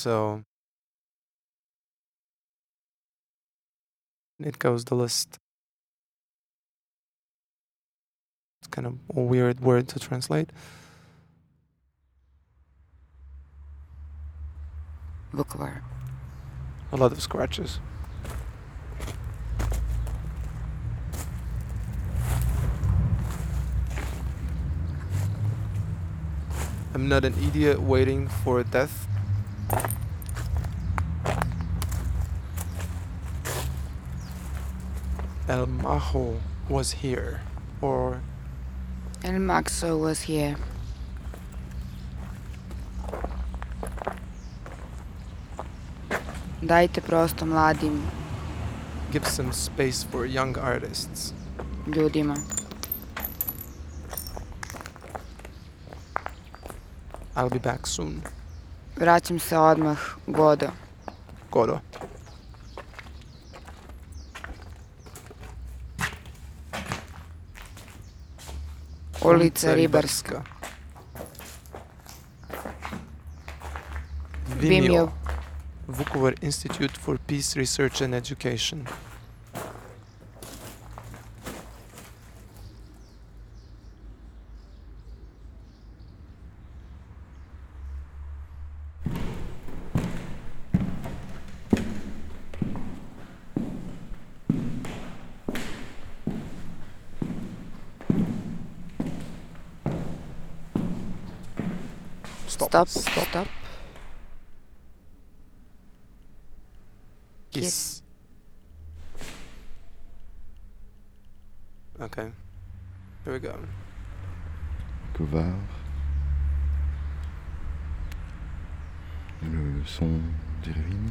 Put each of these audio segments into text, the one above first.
So it goes the list. It's kind of a weird word to translate. Vukovar. A lot of scratches. I'm not an idiot waiting for death. El Majo was here, or El Maxo was here. Dajte prosto mladim give some space for young artists. ljudima. I'll be back soon. Vraćam se odmah, Godo. Godo. Ulica Ribarska. Vimeo. Vukovar Institute for Peace Research and Education. Stop, stop. Kiss. Okay. Here we go. Kovar. Le son des ruines.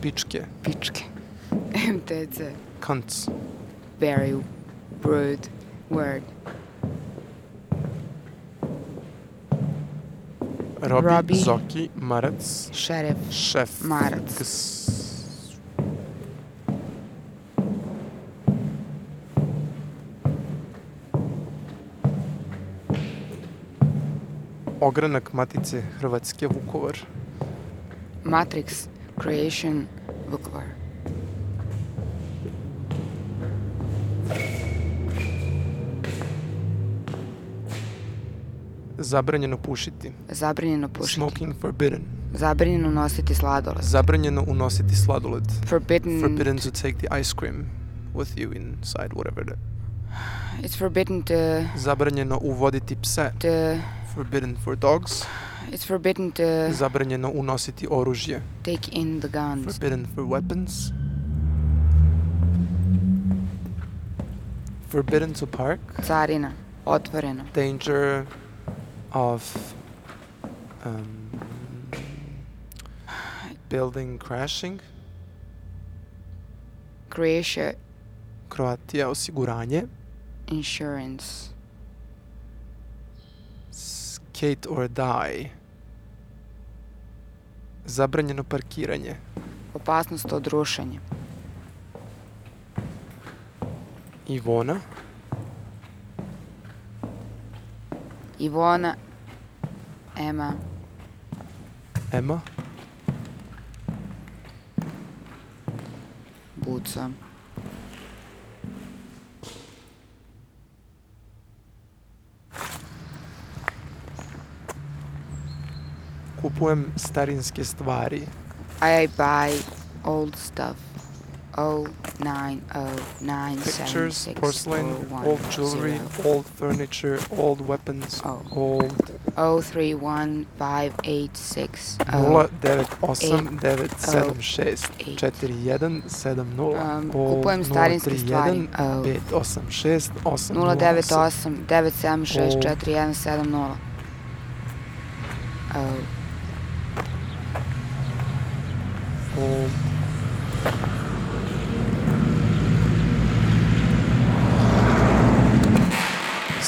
Pičke. Pičke. MTC. Cunts. Very rude word. Robi, Robi. Zoki, Marac, Šeref. Šef. Marac. Ks- Ogranak Matice Hrvatske Vukovar. Matrix. Creation. Vukovar. Zabranjeno pušiti. Zabranjeno pušiti. Smoking forbidden. Zabranjeno nositi sladoled. Zabranjeno unositi sladoled. Forbidden. Forbidden to take the ice cream with you inside whatever that. It's forbidden to Zabranjeno uvoditi pse. to. Forbidden for dogs. It's forbidden to Zabranjeno unositi oružje. take in the guns. Forbidden for weapons. Forbidden to park. Carina. Otvoreno. Danger of um, building crashing. Croatia Croatia osiguranje. insurance. Skate or die. Zabranjeno parkiranje. Opasnost od rušenja. Ivona. Ivona. Ema. Emma. Buca. kupujem starinske stvari. I buy old stuff. Oh, nine, oh, nine, Pictures, seven, six, porcelain, oh, old jewelry, old furniture, old weapons, oh. old. Oh, three, one, five, eight, Kupujem starinske stvari 976 cold.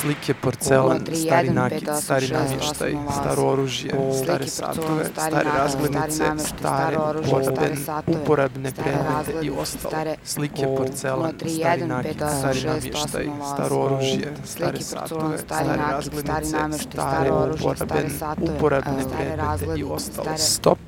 slike, porcelan, stari nakit, stari namještaj, staro oružje, stare satove, stare razglednice, stare borben, uporabne predmete i ostalo. Slike, porcelan, stari nakit, stari namještaj, staro oružje, stare satove, stare razglednice, stare borben, uporabne predmete i ostalo. Stop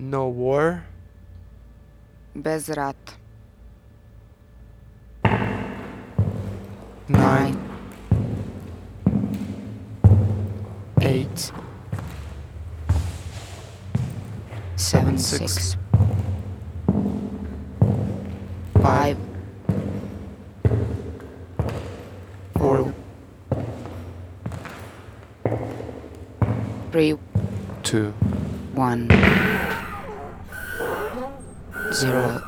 No war, Bez Two. nine, eight, Seven six, six. Five. Four, three. Two, one zero